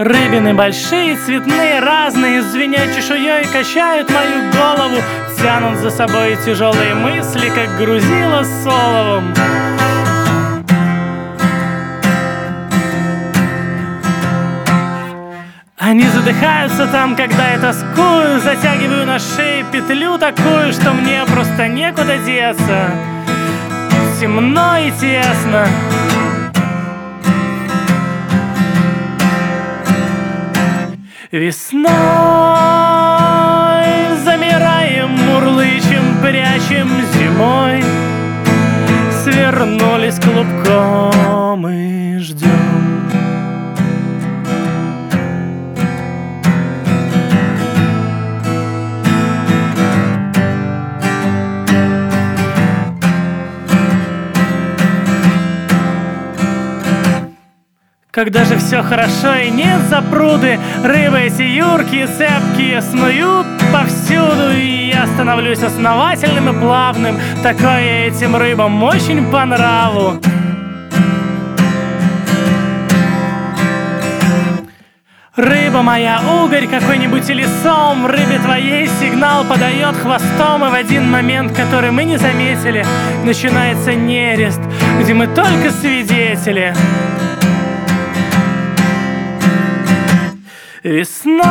Рыбины большие, цветные, разные, звеня чешуей, качают мою голову, тянут за собой тяжелые мысли, как грузило соловом. Они задыхаются там, когда я тоскую Затягиваю на шее петлю такую, что мне просто некуда деться Темно и тесно Весной замираем, мурлычем, прячем зимой. Свернулись клубком и ждем Когда же все хорошо и нет запруды Рыбы эти юркие, цепкие снуют повсюду И я становлюсь основательным и плавным. Такое этим рыбам очень по нраву. Рыба моя, угорь какой-нибудь или сом Рыбе твоей сигнал подает хвостом И в один момент, который мы не заметили Начинается нерест, где мы только свидетели Весной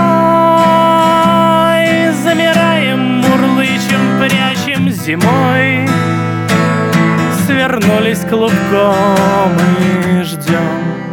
замираем, мурлычем, прячем зимой. Свернулись клубком и ждем